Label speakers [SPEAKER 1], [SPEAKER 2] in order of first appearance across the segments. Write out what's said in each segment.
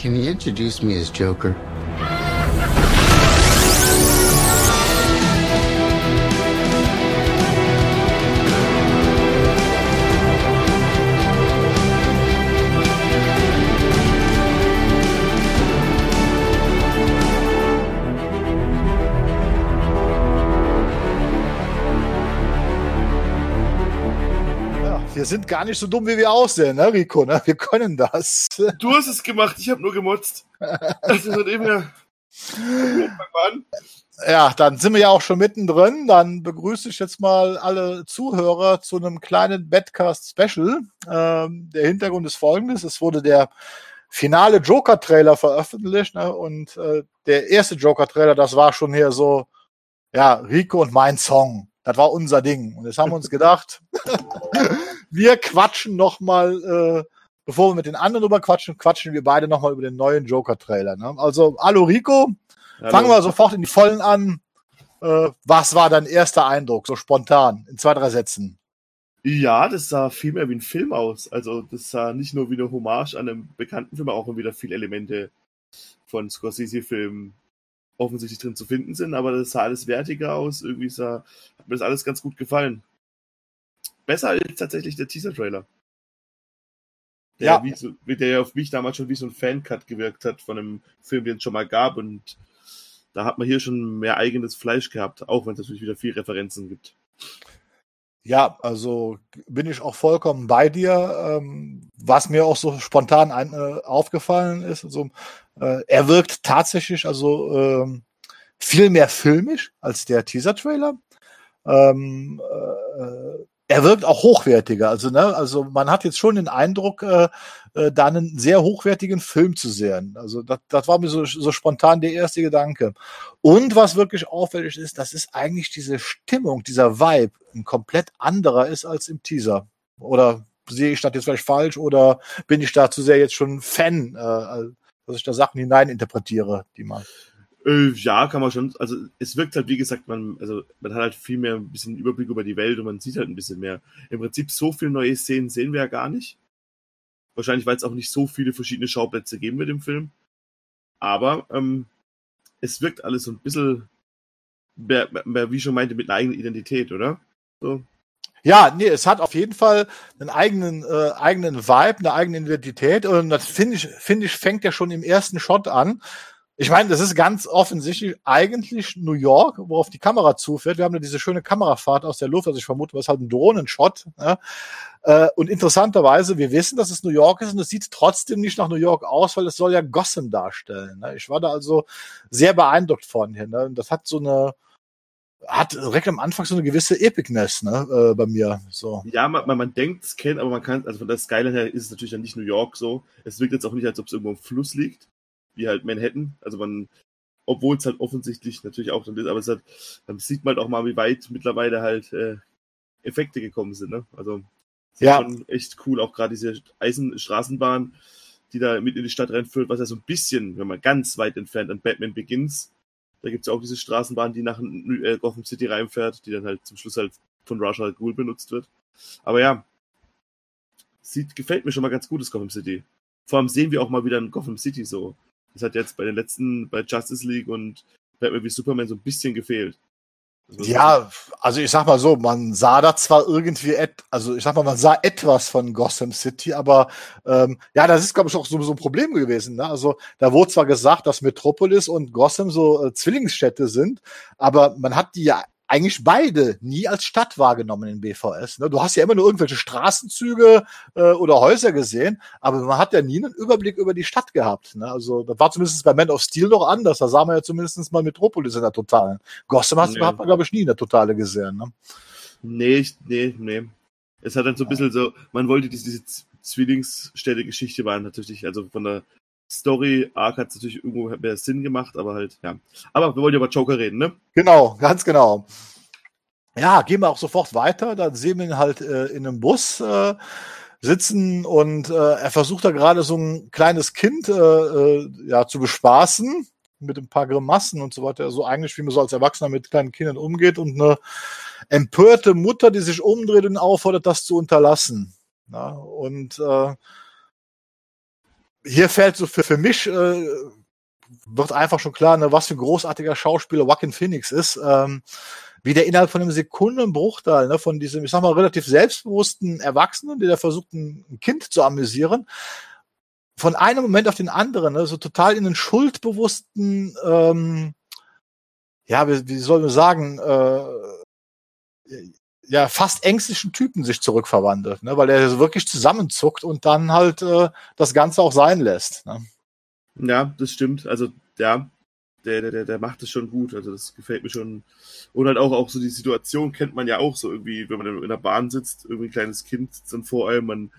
[SPEAKER 1] Can you introduce me as Joker?
[SPEAKER 2] Sind gar nicht so dumm, wie wir aussehen, ne, Rico? Ne? Wir können das.
[SPEAKER 3] Du hast es gemacht, ich habe nur gemotzt. Also von dem her.
[SPEAKER 2] Ja, dann sind wir ja auch schon mittendrin. Dann begrüße ich jetzt mal alle Zuhörer zu einem kleinen Badcast-Special. Ähm, der Hintergrund ist folgendes. Es wurde der finale Joker-Trailer veröffentlicht ne? und äh, der erste Joker-Trailer, das war schon hier so, ja, Rico und mein Song. Das war unser Ding. Und jetzt haben wir uns gedacht, wir quatschen noch mal, äh, bevor wir mit den anderen drüber quatschen, quatschen wir beide noch mal über den neuen Joker-Trailer. Ne? Also, hallo Rico,
[SPEAKER 3] Hallo.
[SPEAKER 2] fangen wir sofort in die Vollen an. Äh, was war dein erster Eindruck, so spontan, in zwei, drei Sätzen?
[SPEAKER 3] Ja, das sah viel mehr wie ein Film aus. Also das sah nicht nur wie eine Hommage an einem bekannten Film, auch wieder viele Elemente von Scorsese-Filmen offensichtlich drin zu finden sind, aber das sah alles wertiger aus. Irgendwie sah, hat mir das alles ganz gut gefallen. Besser als tatsächlich der Teaser-Trailer. Der,
[SPEAKER 2] Ja.
[SPEAKER 3] Wie so, der ja auf mich damals schon wie so ein Fan-Cut gewirkt hat von einem Film, den es schon mal gab und da hat man hier schon mehr eigenes Fleisch gehabt, auch wenn es natürlich wieder viel Referenzen gibt.
[SPEAKER 2] Ja, also bin ich auch vollkommen bei dir. Ähm, was mir auch so spontan ein, äh, aufgefallen ist, also, äh, er wirkt tatsächlich also ähm, viel mehr filmisch als der Teaser-Trailer. Ähm, äh, er wirkt auch hochwertiger. Also, ne, also man hat jetzt schon den Eindruck, äh, äh, da einen sehr hochwertigen Film zu sehen. Also das, das war mir so, so spontan der erste Gedanke. Und was wirklich auffällig ist, das ist eigentlich diese Stimmung, dieser Vibe ein komplett anderer ist als im Teaser. Oder sehe ich das jetzt vielleicht falsch oder bin ich da zu sehr jetzt schon Fan, äh, dass ich da Sachen hineininterpretiere, die man.
[SPEAKER 3] Äh, ja, kann man schon. Also es wirkt halt, wie gesagt, man, also man hat halt viel mehr ein bisschen Überblick über die Welt und man sieht halt ein bisschen mehr. Im Prinzip so viele neue Szenen sehen wir ja gar nicht. Wahrscheinlich, weil es auch nicht so viele verschiedene Schauplätze geben mit dem Film. Aber ähm, es wirkt alles so ein bisschen, mehr, mehr, wie schon meinte, mit einer eigenen Identität, oder? So.
[SPEAKER 2] Ja, nee, es hat auf jeden Fall einen eigenen, äh, eigenen Vibe, eine eigene Identität und das finde ich, finde ich, fängt ja schon im ersten Shot an. Ich meine, das ist ganz offensichtlich eigentlich New York, worauf die Kamera zufährt. Wir haben ja diese schöne Kamerafahrt aus der Luft, also ich vermute, was halt ein Drohnenshot. Ja? Äh, und interessanterweise, wir wissen, dass es New York ist und es sieht trotzdem nicht nach New York aus, weil es soll ja Gotham darstellen. Ne? Ich war da also sehr beeindruckt von hier. Ne? Das hat so eine, hat direkt am Anfang so eine gewisse Epicness, ne, äh, bei mir. So.
[SPEAKER 3] Ja, man, man, man denkt es kennt, aber man kann, also von der Skyline her ist es natürlich dann nicht New York so. Es wirkt jetzt auch nicht, als ob es irgendwo im Fluss liegt, wie halt Manhattan. Also man, obwohl es halt offensichtlich natürlich auch dann ist, aber es hat, dann sieht man halt auch mal, wie weit mittlerweile halt äh, Effekte gekommen sind, ne? Also
[SPEAKER 2] Ja.
[SPEAKER 3] schon echt cool, auch gerade diese Eisenstraßenbahn, die da mit in die Stadt reinführt, was ja so ein bisschen, wenn man ganz weit entfernt an Batman Begins, da gibt's ja auch diese Straßenbahn, die nach äh, Gotham City reinfährt, die dann halt zum Schluss halt von Ra's al Ghul benutzt wird. Aber ja, sieht, gefällt mir schon mal ganz gut, das Gotham City. Vor allem sehen wir auch mal wieder ein Gotham City so. Das hat jetzt bei den letzten, bei Justice League und Batman wie Superman so ein bisschen gefehlt.
[SPEAKER 2] Ja, also ich sag mal so, man sah da zwar irgendwie, et, also ich sag mal, man sah etwas von Gotham City, aber ähm, ja, das ist, glaube ich, auch so, so ein Problem gewesen. Ne? Also da wurde zwar gesagt, dass Metropolis und Gotham so äh, Zwillingsstädte sind, aber man hat die ja eigentlich beide nie als Stadt wahrgenommen in BVS. Ne? Du hast ja immer nur irgendwelche Straßenzüge äh, oder Häuser gesehen, aber man hat ja nie einen Überblick über die Stadt gehabt. Ne? Also das war zumindest bei Man of Steel noch anders. Da sah man ja zumindest mal Metropolis in der Totalen. Gotham hat,
[SPEAKER 3] Nee.
[SPEAKER 2] hat man, glaube ich, nie in der Totale gesehen. Ne?
[SPEAKER 3] Nee, ich, nee, nee. Es hat dann so ein bisschen so, man wollte diese, diese Zwillingsstädte-Geschichte war natürlich, also von der Story Arc hat es natürlich irgendwo mehr Sinn gemacht, aber halt, ja. Aber wir wollen ja über Joker reden, ne?
[SPEAKER 2] Genau, ganz genau. Ja, gehen wir auch sofort weiter. Dann sehen wir ihn halt äh, in einem Bus äh, sitzen und äh, er versucht da gerade so ein kleines Kind äh, äh, ja, zu bespaßen mit ein paar Grimassen und so weiter. So eigentlich, wie man so als Erwachsener mit kleinen Kindern umgeht und eine empörte Mutter, die sich umdreht und auffordert, das zu unterlassen. Ja, und äh, hier fällt so für, für mich, äh, wird einfach schon klar, ne, was für ein großartiger Schauspieler Joaquin Phoenix ist. Ähm, wie der innerhalb von einem Sekundenbruchteil ne, von diesem, ich sag mal, relativ selbstbewussten Erwachsenen, der da versucht, ein, Kind zu amüsieren, von einem Moment auf den anderen, ne, so total in einen schuldbewussten, ähm, ja, wie, wie soll man sagen, äh, ja, fast ängstlichen Typen sich zurückverwandelt, ne, weil er wirklich zusammenzuckt und dann halt äh, das Ganze auch sein lässt. Ne.
[SPEAKER 3] Ja, das stimmt. Also, ja, der, der, der macht es schon gut. Also, das gefällt mir schon. Und halt auch, auch so die Situation kennt man ja auch so irgendwie, wenn man in der Bahn sitzt, irgendwie ein kleines Kind sitzt dann vor allem, man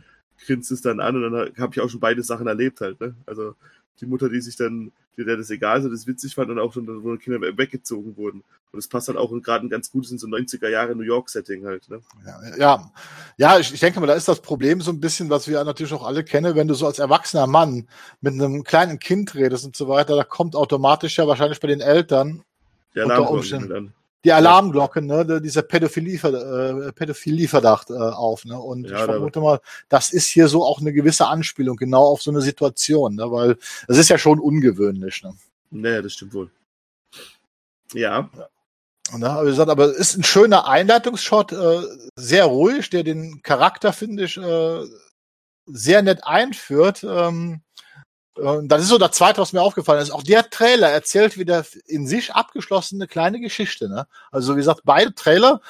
[SPEAKER 3] grinst es dann an und dann habe ich auch schon beide Sachen erlebt halt. Ne? Also die Mutter, die sich dann, die der das egal so das witzig fand und auch schon, wo Kinder weggezogen wurden. Und das passt dann auch gerade ein ganz gutes in so 90er Jahre New York Setting halt. Ne?
[SPEAKER 2] Ja, ja, ja ich, ich denke mal, da ist das Problem so ein bisschen, was wir natürlich auch alle kennen, wenn du so als erwachsener Mann mit einem kleinen Kind redest und so weiter, da kommt automatisch ja wahrscheinlich bei den Eltern
[SPEAKER 3] ja, unter Umständen dann
[SPEAKER 2] die Alarmglocken, ne, dieser Pädophilie, äh, Pädophilieverdacht äh, auf. Ne? Und ja, ich vermute mal, das ist hier so auch eine gewisse Anspielung genau auf so eine Situation, ne? weil es ist ja schon ungewöhnlich. Ne?
[SPEAKER 3] Naja, das stimmt wohl. Ja. ja.
[SPEAKER 2] Na, wie gesagt, aber es ist ein schöner Einleitungsshot, äh, sehr ruhig, der den Charakter, finde ich, äh, sehr nett einführt. Ähm, das ist so das Zweite, was mir aufgefallen ist. Auch der Trailer erzählt wieder in sich abgeschlossene kleine Geschichte. Ne? Also wie gesagt, beide Trailer,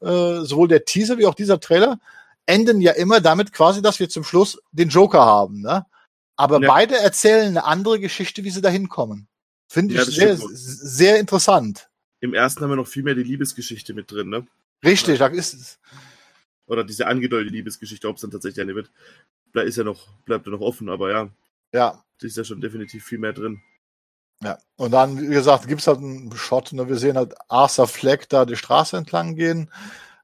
[SPEAKER 2] äh, sowohl der Teaser wie auch dieser Trailer, enden ja immer damit quasi, dass wir zum Schluss den Joker haben. Ne? Aber ja. beide erzählen eine andere Geschichte, wie sie da hinkommen. Finde ich ja, sehr, sehr interessant.
[SPEAKER 3] Im ersten haben wir noch viel mehr die Liebesgeschichte mit drin, ne?
[SPEAKER 2] Richtig, da ist es.
[SPEAKER 3] Oder diese angedeutet Liebesgeschichte, ob es dann tatsächlich eine wird, da ist ja noch, bleibt ja noch offen, aber ja.
[SPEAKER 2] Ja.
[SPEAKER 3] Da ist ja schon definitiv viel mehr drin.
[SPEAKER 2] Ja, und dann, wie gesagt, gibt es halt einen Shot, ne? wir sehen halt Arthur Fleck da die Straße entlang gehen.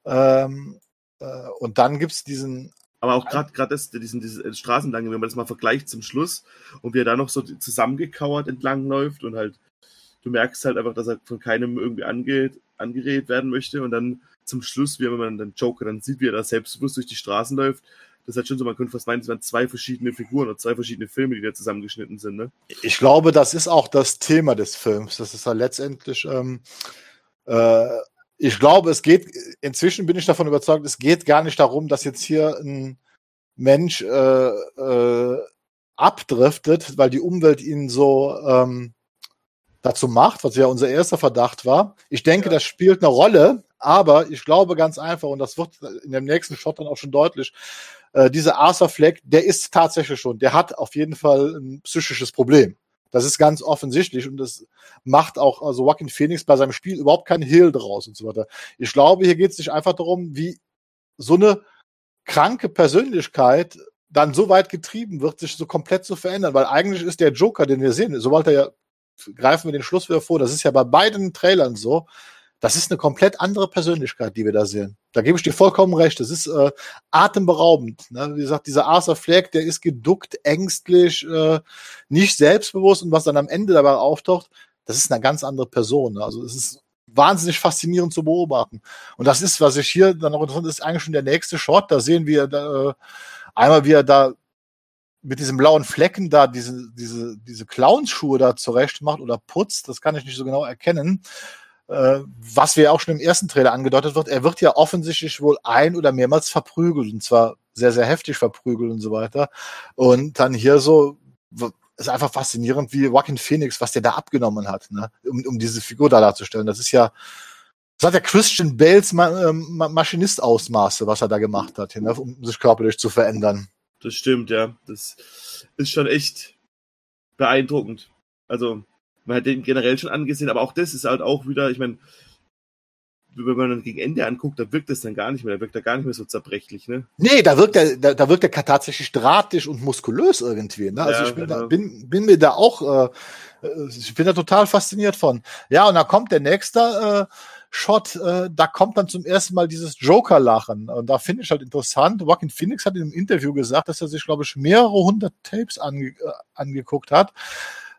[SPEAKER 2] Ähm, äh, und dann gibt es diesen.
[SPEAKER 3] Aber auch gerade gerade diesen, diesen Straßenlang, wenn man das mal vergleicht zum Schluss und wie er da noch so zusammengekauert entlang läuft und halt, du merkst halt einfach, dass er von keinem irgendwie angeht, angeredet werden möchte und dann zum Schluss, wie man dann Joker dann sieht, wie er da selbstbewusst durch die Straßen läuft, das ist halt schon so, man könnte fast meinen, es waren zwei verschiedene Figuren oder zwei verschiedene Filme, die da zusammengeschnitten sind. Ne?
[SPEAKER 2] Ich glaube, das ist auch das Thema des Films. Das ist ja halt letztendlich, ähm, äh, ich glaube, es geht, inzwischen bin ich davon überzeugt, es geht gar nicht darum, dass jetzt hier ein Mensch äh, äh, abdriftet, weil die Umwelt ihn so ähm, dazu macht, was ja unser erster Verdacht war. Ich denke, ja. das spielt eine Rolle, aber ich glaube ganz einfach, und das wird in dem nächsten Shot dann auch schon deutlich, äh, dieser Arthur Fleck, der ist tatsächlich schon, der hat auf jeden Fall ein psychisches Problem. Das ist ganz offensichtlich und das macht auch also Joaquin Phoenix bei seinem Spiel überhaupt keinen Hehl draus und so weiter. Ich glaube, hier geht es nicht einfach darum, wie so eine kranke Persönlichkeit dann so weit getrieben wird, sich so komplett zu verändern, weil eigentlich ist der Joker, den wir sehen, sobald er ja, greifen wir den Schluss wieder vor, das ist ja bei beiden Trailern so, das ist eine komplett andere Persönlichkeit, die wir da sehen. Da gebe ich dir vollkommen recht. Das ist äh, atemberaubend. Ne? Wie gesagt, dieser Arthur Fleck, der ist geduckt, ängstlich, äh, nicht selbstbewusst und was dann am Ende dabei auftaucht, das ist eine ganz andere Person. Ne? Also es ist wahnsinnig faszinierend zu beobachten. Und das ist, was ich hier dann noch interessant ist, eigentlich schon der nächste Shot. Da sehen wir da, äh, einmal, wie er da mit diesem blauen Flecken da diese, diese, diese Clownsschuhe da zurecht macht oder putzt. Das kann ich nicht so genau erkennen äh, was wir auch schon im ersten Trailer angedeutet wird, er wird ja offensichtlich wohl ein- oder mehrmals verprügelt und zwar sehr, sehr heftig verprügelt und so weiter. Und dann hier so, ist einfach faszinierend, wie Joaquin Phoenix, was der da abgenommen hat, ne? um, um diese Figur da darzustellen. Das ist ja, das hat ja Christian Bales Ma ähm, Ma Maschinist-Ausmaße, was er da gemacht hat, ne? um sich körperlich zu verändern.
[SPEAKER 3] Das stimmt, ja. Das ist schon echt beeindruckend. Also, man hat den generell schon angesehen, aber auch das ist halt auch wieder, ich meine, wenn man dann gegen Ende anguckt, da wirkt das dann gar nicht mehr, da wirkt er gar nicht mehr so zerbrechlich, ne?
[SPEAKER 2] Nee, da wirkt er, da, da wirkt er tatsächlich drahtig und muskulös irgendwie, ne? Also ja, ich bin, genau. da, bin, bin mir da auch, äh, ich bin da total fasziniert von. Ja, und da kommt der nächste äh, Shot, äh, da kommt dann zum ersten Mal dieses Joker-Lachen. Und da finde ich halt interessant, Joaquin Phoenix hat in einem Interview gesagt, dass er sich, glaube ich, mehrere hundert Tapes ange äh, angeguckt hat.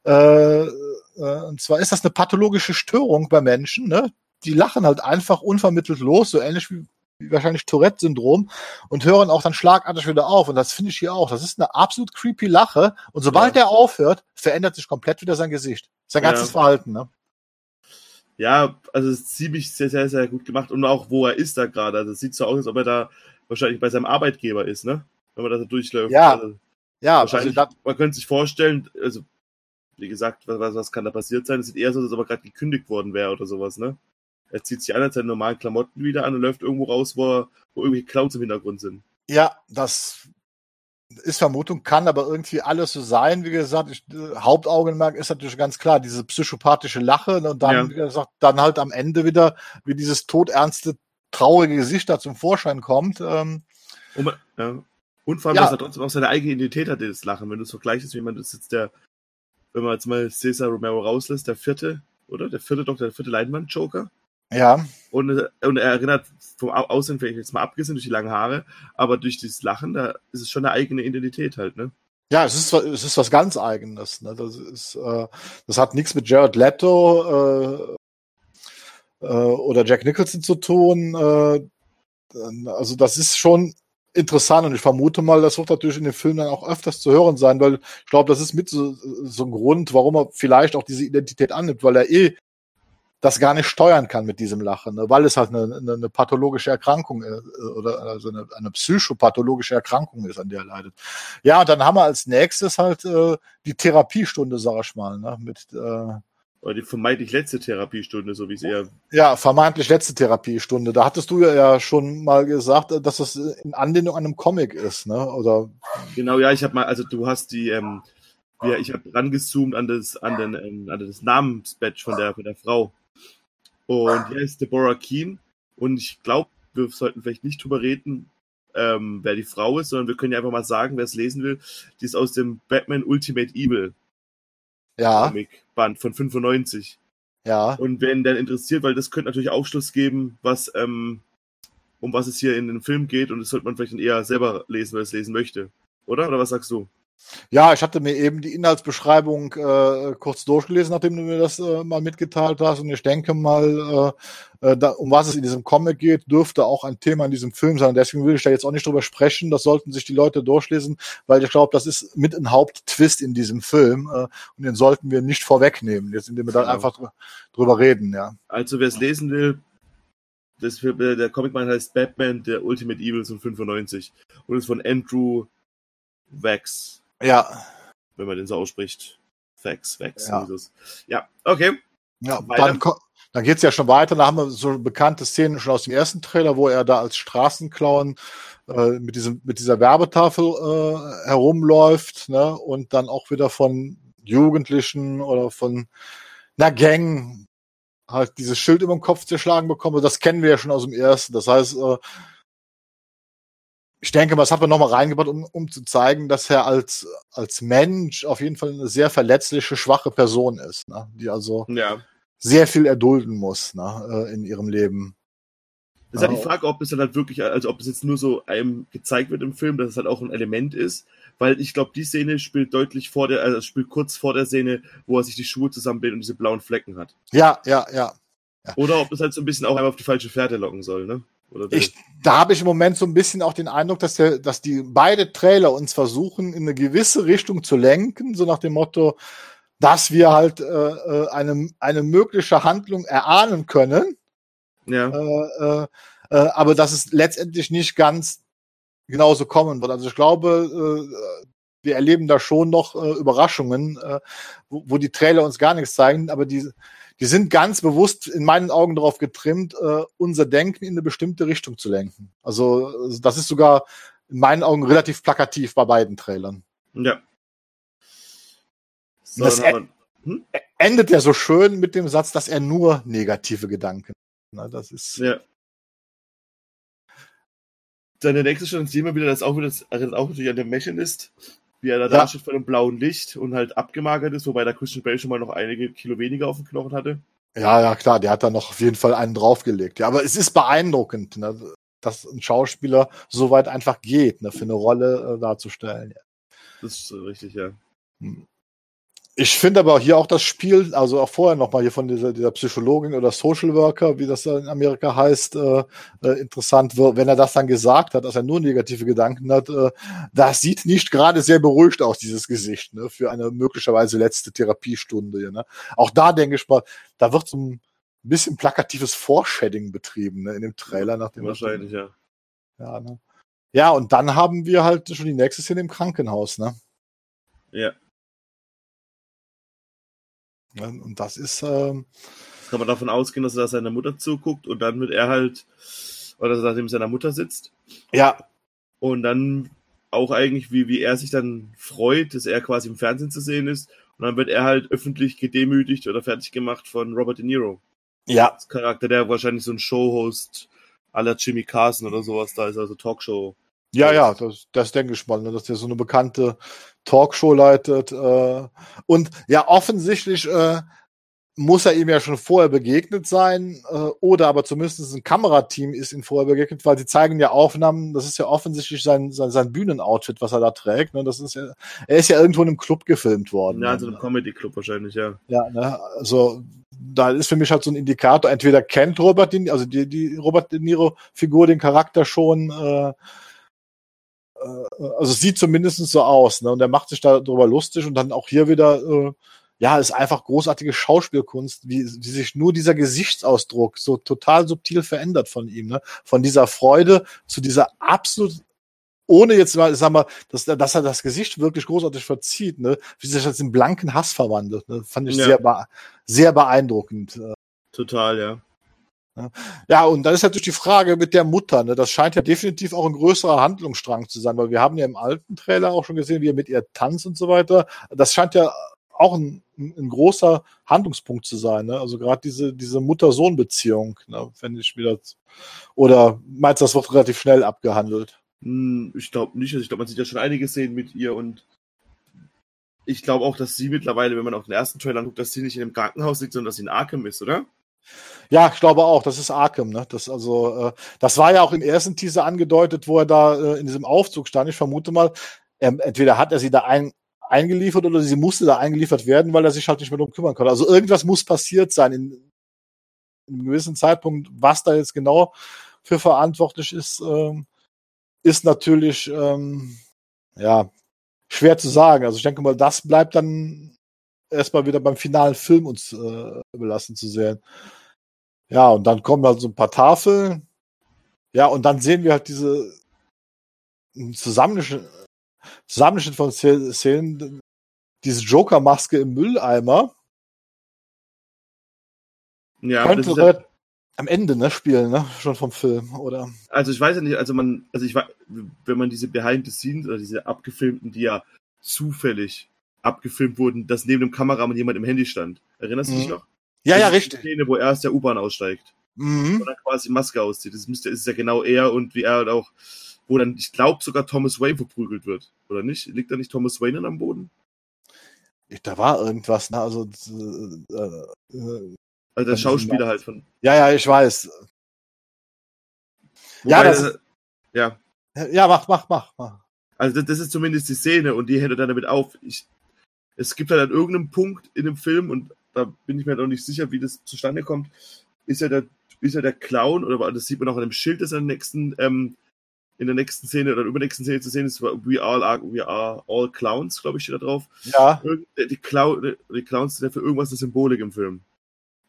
[SPEAKER 2] Äh, äh, und zwar ist das eine pathologische Störung bei Menschen, ne? Die lachen halt einfach unvermittelt los, so ähnlich wie wahrscheinlich Tourette-Syndrom und hören auch dann schlagartig wieder auf. Und das finde ich hier auch. Das ist eine absolut creepy Lache. Und sobald
[SPEAKER 3] Ja.
[SPEAKER 2] er aufhört, verändert sich komplett wieder sein Gesicht. Sein
[SPEAKER 3] Ja.
[SPEAKER 2] ganzes Verhalten, ne?
[SPEAKER 3] Ja, also es ist ziemlich sehr, sehr, sehr gut gemacht und auch wo er ist da gerade. Also es sieht so aus, als ob er da wahrscheinlich bei seinem Arbeitgeber ist, ne? Wenn man da so durchläuft.
[SPEAKER 2] Ja,
[SPEAKER 3] Also
[SPEAKER 2] Ja, also
[SPEAKER 3] wahrscheinlich,
[SPEAKER 2] da,
[SPEAKER 3] man könnte sich vorstellen, also wie gesagt, was, was, kann da passiert sein? Es sieht eher so, aus, als ob er gerade gekündigt worden wäre oder sowas, ne? Er zieht sich an, hat seine normalen Klamotten wieder an und läuft irgendwo raus, wo, er, wo irgendwelche Clowns im Hintergrund sind.
[SPEAKER 2] ja, das ist Vermutung, kann aber irgendwie alles so sein. Wie gesagt, ich, Hauptaugenmerk ist natürlich ganz klar diese psychopathische Lache ne, und dann,
[SPEAKER 3] Ja.
[SPEAKER 2] wie gesagt, dann halt am Ende wieder, wie dieses todernste, traurige Gesicht da zum Vorschein kommt. Ähm,
[SPEAKER 3] Und, ja. und vor allem,
[SPEAKER 2] Ja.
[SPEAKER 3] dass er trotzdem auch seine eigene Identität hat, das Lachen. Wenn du es vergleichst, wie man das jetzt der, wenn man jetzt mal Cesar Romero rauslässt, der vierte, oder? Der vierte Doktor, der vierte Leinwand-Joker.
[SPEAKER 2] ja,
[SPEAKER 3] Und, äh, und er erinnert vom Au- Aussehen vielleicht jetzt mal abgesehen durch die langen Haare, aber durch dieses Lachen, da ist es schon eine eigene Identität halt, ne?
[SPEAKER 2] Ja, es ist, es ist was ganz Eigenes. Ne? Das, ist, äh, das hat nichts mit Jared Leto äh, äh, oder Jack Nicholson zu tun. Äh, also das ist schon interessant und ich vermute mal, das wird natürlich in den Filmen dann auch öfters zu hören sein, weil ich glaube, das ist mit so, so ein Grund, warum er vielleicht auch diese Identität annimmt, weil er eh das gar nicht steuern kann mit diesem Lachen, ne? weil es halt eine, eine, eine pathologische Erkrankung äh, oder also eine, eine psychopathologische Erkrankung ist, an der er leidet. Ja, und dann haben wir als nächstes halt äh, die Therapiestunde, sag ich mal, ne? mit äh,
[SPEAKER 3] Oder die vermeintlich letzte Therapiestunde, so wie es eher.
[SPEAKER 2] ja, vermeintlich letzte Therapiestunde. Da hattest du ja schon mal gesagt, dass das in Anlehnung an einem Comic ist, ne? Oder
[SPEAKER 3] Genau, ja, ich habe mal, also du hast die, ähm, ja, ich habe rangezoomt an das, an den, ähm, an das Namensbadge von der, von der Frau. Und die heißt Deborah Keen. Und ich glaube, wir sollten vielleicht nicht drüber reden, ähm, wer die Frau ist, sondern wir können ja einfach mal sagen, wer es lesen will. Die ist aus dem Batman Ultimate Evil
[SPEAKER 2] ja,
[SPEAKER 3] Comic Band von 95.
[SPEAKER 2] ja,
[SPEAKER 3] Und wenn dann interessiert, weil das könnte natürlich Aufschluss geben, was, ähm, um was es hier in dem Film geht, und das sollte man vielleicht dann eher selber lesen, weil es lesen möchte. Oder? Oder was sagst du?
[SPEAKER 2] Ja. Ich hatte mir eben die Inhaltsbeschreibung äh, kurz durchgelesen, nachdem du mir das äh, mal mitgeteilt hast. Und ich denke mal, äh, äh, da, um was es in diesem Comic geht, dürfte auch ein Thema in diesem Film sein. Deswegen will ich da jetzt auch nicht drüber sprechen. Das sollten sich die Leute durchlesen, weil ich glaube, das ist mit ein Haupttwist in diesem Film. Äh, und den sollten wir nicht vorwegnehmen, jetzt indem wir da
[SPEAKER 3] Genau.
[SPEAKER 2] einfach dr drüber reden, ja.
[SPEAKER 3] Also, wer es lesen will, das, der Comicman heißt Batman, der Ultimate Evil von 95 und ist von Andrew Wax,
[SPEAKER 2] Ja,
[SPEAKER 3] wenn man den so ausspricht. Wax, Wax.
[SPEAKER 2] Ja.
[SPEAKER 3] Ja, ja okay.
[SPEAKER 2] Ja,
[SPEAKER 3] Weiter.
[SPEAKER 2] dann, dann geht's ja schon weiter. Da haben wir so bekannte Szenen schon aus dem ersten Trailer, wo er da als Straßenclown äh, mit, diesem, mit dieser Werbetafel äh, herumläuft ne? und dann auch wieder von Jugendlichen oder von einer Gang halt dieses Schild über den Kopf zerschlagen bekommen. Das kennen wir ja schon aus dem ersten. Das heißt, äh, ich denke mal, das hat man nochmal reingebracht, um, um zu zeigen, dass er als, als Mensch auf jeden Fall eine sehr verletzliche, schwache Person ist, ne? die also
[SPEAKER 3] Ja.
[SPEAKER 2] sehr viel erdulden muss ne, äh, in ihrem Leben.
[SPEAKER 3] Das ist halt die Frage, ob es dann halt wirklich, also ob es jetzt nur so einem gezeigt wird im Film, dass es halt auch ein Element ist, weil ich glaube, die Szene spielt deutlich vor der, also spielt kurz vor der Szene, wo er sich die Schuhe zusammenbindet und diese blauen Flecken hat.
[SPEAKER 2] Ja, ja, ja.
[SPEAKER 3] Oder ob es halt so ein bisschen auch einmal auf die falsche Fährte locken soll, ne?
[SPEAKER 2] Ich, da habe ich im Moment so ein bisschen auch den Eindruck, dass, der, dass die beide Trailer uns versuchen, in eine gewisse Richtung zu lenken, so nach dem Motto, dass wir halt äh, äh, eine, eine mögliche Handlung erahnen können,
[SPEAKER 3] ja.
[SPEAKER 2] äh, äh, äh, aber dass es letztendlich nicht ganz genauso kommen wird. Also ich glaube, äh, wir erleben da schon noch äh, Überraschungen, äh, wo, wo die Trailer uns gar nichts zeigen, aber die, die sind ganz bewusst in meinen Augen darauf getrimmt, äh, unser Denken in eine bestimmte Richtung zu lenken. Also äh, das ist sogar in meinen Augen relativ plakativ bei beiden Trailern.
[SPEAKER 3] Ja. So,
[SPEAKER 2] Das
[SPEAKER 3] haben wir,
[SPEAKER 2] Endet ja so schön mit dem Satz, dass er nur negative Gedanken. Na, das ist
[SPEAKER 3] ja. Dann der nächste schon sehen wir wieder, dass auch wieder, das auch natürlich an den Machinist, wie er da, da
[SPEAKER 2] Ja.
[SPEAKER 3] steht vor dem blauen Licht und halt abgemagert ist, wobei der Christian Bale schon mal noch einige Kilo weniger auf dem Knochen hatte.
[SPEAKER 2] Ja, ja, klar, der hat da noch auf jeden Fall einen draufgelegt. Ja, aber es ist beeindruckend, ne, dass ein Schauspieler so weit einfach geht, ne, für eine Rolle äh, darzustellen.
[SPEAKER 3] Das ist richtig, ja.
[SPEAKER 2] Ich finde aber hier auch das Spiel, also auch vorher nochmal hier von dieser, dieser Psychologin oder Social Worker, wie das in Amerika heißt, äh, äh, interessant, wenn er das dann gesagt hat, dass er nur negative Gedanken hat, äh, das sieht nicht gerade sehr beruhigt aus, dieses Gesicht, ne, für eine möglicherweise letzte Therapiestunde. Hier, ne. Auch da denke ich mal, da wird so ein bisschen plakatives Foreshading betrieben, ne, in dem Trailer. Nach dem
[SPEAKER 3] Wahrscheinlich, ja.
[SPEAKER 2] Ja, ne. ja, und dann haben wir halt schon die nächste Szene im Krankenhaus, ne?
[SPEAKER 3] Ja.
[SPEAKER 2] Und das ist. Ähm,
[SPEAKER 3] kann man davon ausgehen, dass er da seiner Mutter zuguckt und dann wird er halt, oder dass er neben seiner Mutter sitzt.
[SPEAKER 2] Ja.
[SPEAKER 3] Und dann auch eigentlich, wie, wie er sich dann freut, dass er quasi im Fernsehen zu sehen ist. Und dann wird er halt öffentlich gedemütigt oder fertig gemacht von Robert De Niro.
[SPEAKER 2] Ja.
[SPEAKER 3] Das Charakter, der wahrscheinlich so ein Showhost aller Jimmy Carson oder sowas da ist, also Talkshow.
[SPEAKER 2] Ja, ja, das, das denke ich mal, ne, dass der so eine bekannte Talkshow leitet. Äh, und ja, offensichtlich äh, muss er ihm ja schon vorher begegnet sein, äh, oder aber zumindest ein Kamerateam ist ihm vorher begegnet, weil sie zeigen ja Aufnahmen, das ist ja offensichtlich sein, sein, sein Bühnenoutfit, was er da trägt. Ne? Das ist ja, er ist ja irgendwo in einem Club gefilmt worden.
[SPEAKER 3] Ja, also einem Comedy-Club wahrscheinlich, ja.
[SPEAKER 2] Ja, ne? also da ist für mich halt so ein Indikator, entweder kennt Robert, also die, die Robert De Niro-Figur den Charakter schon, äh, also es sieht zumindest so aus, ne? Und er macht sich darüber lustig und dann auch hier wieder, äh, ja, ist einfach großartige Schauspielkunst, wie, wie sich nur dieser Gesichtsausdruck so total subtil verändert von ihm, ne? Von dieser Freude zu dieser absolut ohne jetzt mal, sag mal, dass, dass er das Gesicht wirklich großartig verzieht, ne, wie sich das in blanken Hass verwandelt, ne, fand ich ja. sehr, sehr beeindruckend. Äh.
[SPEAKER 3] Total, ja.
[SPEAKER 2] Ja, und dann ist natürlich die Frage mit der Mutter. Ne? Das scheint ja definitiv auch ein größerer Handlungsstrang zu sein, weil wir haben ja im alten Trailer auch schon gesehen, wie er mit ihr tanzt und so weiter. Das scheint ja auch ein, ein großer Handlungspunkt zu sein. Ne? Also gerade diese, diese Mutter-Sohn-Beziehung, ne? wenn ich wieder. Oder meinst du, das wird relativ schnell abgehandelt?
[SPEAKER 3] Hm, ich glaube nicht. Also ich glaube, man sieht ja schon einige Szenen mit ihr und ich glaube auch, dass sie mittlerweile, wenn man auf den ersten Trailer guckt, dass sie nicht in einem Krankenhaus liegt, sondern dass sie in Arkham ist, oder?
[SPEAKER 2] Ja, ich glaube auch, das ist Arkham, ne? Das also, äh, das war ja auch im ersten Teaser angedeutet, wo er da äh, in diesem Aufzug stand. Ich vermute mal, er, entweder hat er sie da ein, eingeliefert oder sie musste da eingeliefert werden, weil er sich halt nicht mehr darum kümmern konnte. Also irgendwas muss passiert sein in, in einem gewissen Zeitpunkt, was da jetzt genau für verantwortlich ist, ähm, ist natürlich ähm, ja schwer zu sagen. Also ich denke mal, das bleibt dann erstmal wieder beim finalen Film uns äh, überlassen zu sehen. Ja, und dann kommen halt so ein paar Tafeln. Ja, und dann sehen wir halt diese Zusammenschnitt, Zusammenschnitt von Szenen, diese Joker-Maske im Mülleimer. Ja, könnte das halt am Ende ne, spielen, ne? Schon vom Film, oder?
[SPEAKER 3] Also ich weiß ja nicht, also man, also ich weiß, wenn man diese Behind the Scenes oder diese abgefilmten, die ja zufällig abgefilmt wurden, dass neben dem Kameramann jemand im Handy stand. Erinnerst du dich mhm. noch?
[SPEAKER 2] Ja, ja, richtig.
[SPEAKER 3] Die Szene, wo er aus der U-Bahn aussteigt.
[SPEAKER 2] Mhm.
[SPEAKER 3] Und dann quasi Maske auszieht. Das ist ja genau er und wie er halt auch, wo dann, ich glaube, sogar Thomas Wayne verprügelt wird. Oder nicht? Liegt da nicht Thomas Wayne am Boden?
[SPEAKER 2] Da war irgendwas, ne? Also, äh, äh,
[SPEAKER 3] also der Schauspieler halt von.
[SPEAKER 2] Ja, ja, ich weiß.
[SPEAKER 3] Wobei, ja, das, ja.
[SPEAKER 2] Ja, mach, mach, mach, mach.
[SPEAKER 3] Also das ist zumindest die Szene und die hört dann damit auf. Ich, es gibt halt an irgendeinem Punkt in dem Film und da bin ich mir halt auch nicht sicher, wie das zustande kommt, ist ja der, ist ja der Clown, oder das sieht man auch an dem Schild, das in der nächsten, ähm, in der nächsten Szene oder übernächsten Szene zu sehen ist, we all are, we are all Clowns, glaube ich, steht da drauf.
[SPEAKER 2] Ja.
[SPEAKER 3] Die, Clown, die Clowns sind ja für irgendwas eine Symbolik im Film.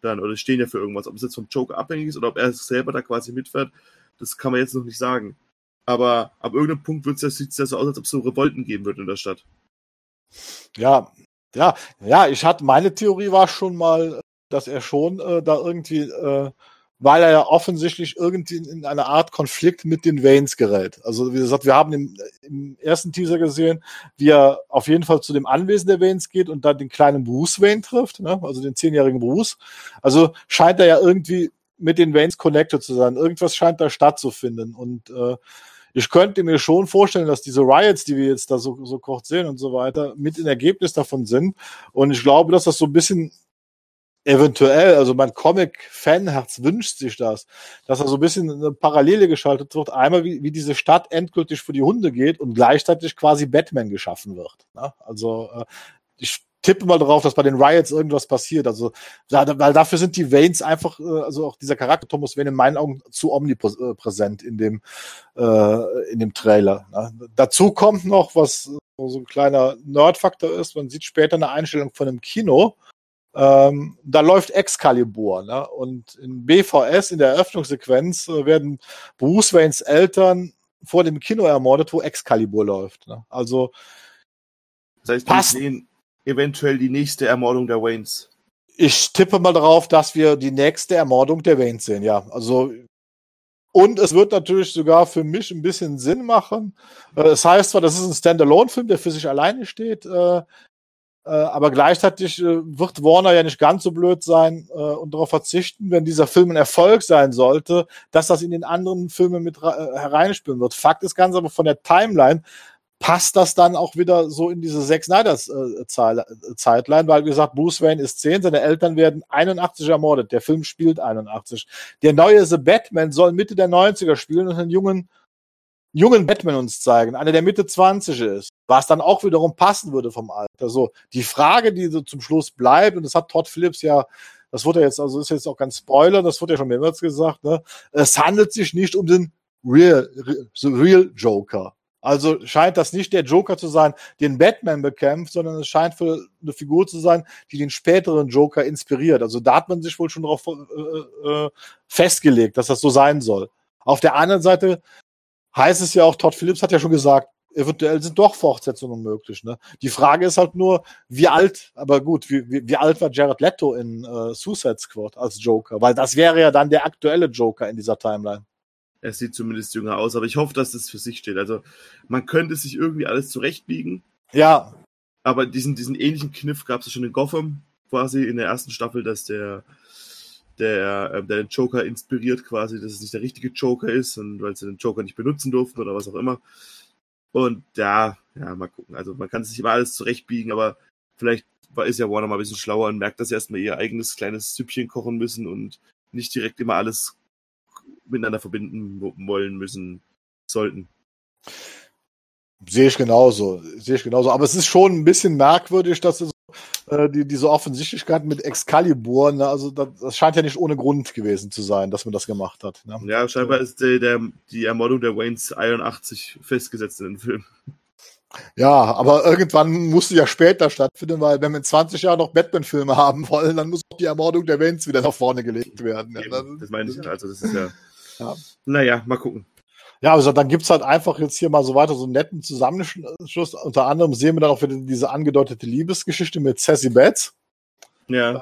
[SPEAKER 3] Dann, oder stehen ja für irgendwas. Ob es jetzt vom Joker abhängig ist oder ob er selber da quasi mitfährt, das kann man jetzt noch nicht sagen. Aber ab irgendeinem Punkt sieht es ja so aus, als ob es so Revolten geben wird in der Stadt.
[SPEAKER 2] Ja, ja, ja, ich hatte, meine Theorie war schon mal, dass er schon äh, da irgendwie, äh, weil er ja offensichtlich irgendwie in eine Art Konflikt mit den Waynes gerät. Also wie gesagt, wir haben im, im ersten Teaser gesehen, wie er auf jeden Fall zu dem Anwesen der Waynes geht und dann den kleinen Bruce Wayne trifft, ne? also den zehnjährigen Bruce. Also scheint er ja irgendwie mit den Waynes connected zu sein. Irgendwas scheint da stattzufinden und äh, ich könnte mir schon vorstellen, dass diese Riots, die wir jetzt da so, so kurz sehen und so weiter, mit ein Ergebnis davon sind. Und ich glaube, dass das so ein bisschen eventuell, also mein Comic-Fanherz wünscht sich das, dass da so ein bisschen eine Parallele geschaltet wird. Einmal, wie, wie diese Stadt endgültig für die Hunde geht und gleichzeitig quasi Batman geschaffen wird. Ne? Also äh, ich tippe mal darauf, dass bei den Riots irgendwas passiert. Also, weil dafür sind die Waynes einfach, äh, also auch dieser Charakter Thomas Wayne in meinen Augen zu omnipräsent in dem, äh, in dem Trailer. Ne? Dazu kommt noch, was so ein kleiner Nerd-Faktor ist, man sieht später eine Einstellung von einem Kino, ähm, da läuft Excalibur, ne? Und in BVS, in der Eröffnungssequenz, äh, werden Bruce Waynes Eltern vor dem Kino ermordet, wo Excalibur läuft. Ne? Also
[SPEAKER 3] das heißt, passt. sehen eventuell die nächste Ermordung der Waynes.
[SPEAKER 2] Ich tippe mal darauf, dass wir die nächste Ermordung der Waynes sehen, ja. Also und es wird natürlich sogar für mich ein bisschen Sinn machen. Äh, es das heißt zwar, das ist ein Standalone-Film, der für sich alleine steht, äh, äh, aber gleichzeitig äh, wird Warner ja nicht ganz so blöd sein äh, und darauf verzichten, wenn dieser Film ein Erfolg sein sollte, dass das in den anderen Filmen mit hereinspielen wird. Fakt ist ganz aber von der Timeline passt das dann auch wieder so in diese Zack Snyders äh, Zeitline, weil wie gesagt, Bruce Wayne ist 10, seine Eltern werden 81 ermordet, der Film spielt 81. Der neue The Batman soll Mitte der 90er spielen und einen jungen jungen Batman uns zeigen, einer der Mitte 20 ist, was dann auch wiederum passen würde vom Alter. So, die Frage, die so zum Schluss bleibt, und das hat Todd Phillips ja, das wurde jetzt, also ist jetzt auch ganz Spoiler, das wurde ja schon mehrmals gesagt, ne? Es handelt sich nicht um den Real, Real Joker. Also scheint das nicht der Joker zu sein, den Batman bekämpft, sondern es scheint für eine Figur zu sein, die den späteren Joker inspiriert. Also da hat man sich wohl schon darauf äh, äh, festgelegt, dass das so sein soll. Auf der anderen Seite heißt es ja auch, Todd Phillips hat ja schon gesagt, eventuell sind doch Fortsetzungen möglich. Ne? Die Frage ist halt nur, wie alt, aber gut, wie, wie, wie alt war Jared Leto in äh, Suicide Squad als Joker? Weil das wäre ja dann der aktuelle Joker in dieser Timeline.
[SPEAKER 3] Er sieht zumindest jünger aus, aber ich hoffe, dass das für sich steht. Also man könnte sich irgendwie alles zurechtbiegen.
[SPEAKER 2] Ja.
[SPEAKER 3] Aber diesen, diesen ähnlichen Kniff gab es schon in Gotham, quasi in der ersten Staffel, dass der der, äh, der den Joker inspiriert quasi, dass es nicht der richtige Joker ist und weil sie den Joker nicht benutzen durften oder was auch immer. Und ja, ja, mal gucken. Also man kann sich immer alles zurechtbiegen, aber vielleicht ist ja Warner mal ein bisschen schlauer und merkt, dass sie erstmal ihr eigenes kleines Süppchen kochen müssen und nicht direkt immer alles miteinander verbinden wollen müssen sollten.
[SPEAKER 2] Sehe ich genauso, sehe ich genauso. Aber es ist schon ein bisschen merkwürdig, dass es äh, die, diese Offensichtlichkeit mit Excalibur, ne, also das, das, scheint ja nicht ohne Grund gewesen zu sein, dass man das gemacht hat. Ne?
[SPEAKER 3] Ja, scheinbar ist der, der, die Ermordung der Waynes 81 festgesetzt in den Film.
[SPEAKER 2] Ja, aber irgendwann musste ja später stattfinden, weil wenn wir in 20 Jahren noch Batman-Filme haben wollen, dann muss auch die Ermordung der Waynes wieder nach vorne gelegt werden.
[SPEAKER 3] Ja, das, das meine ich, also das ist ja, ja. Naja, mal gucken.
[SPEAKER 2] Ja, also dann gibt's halt einfach jetzt hier mal so weiter so einen netten Zusammenschluss. Unter anderem sehen wir dann auch wieder diese angedeutete Liebesgeschichte mit Sassy Betts.
[SPEAKER 3] Ja.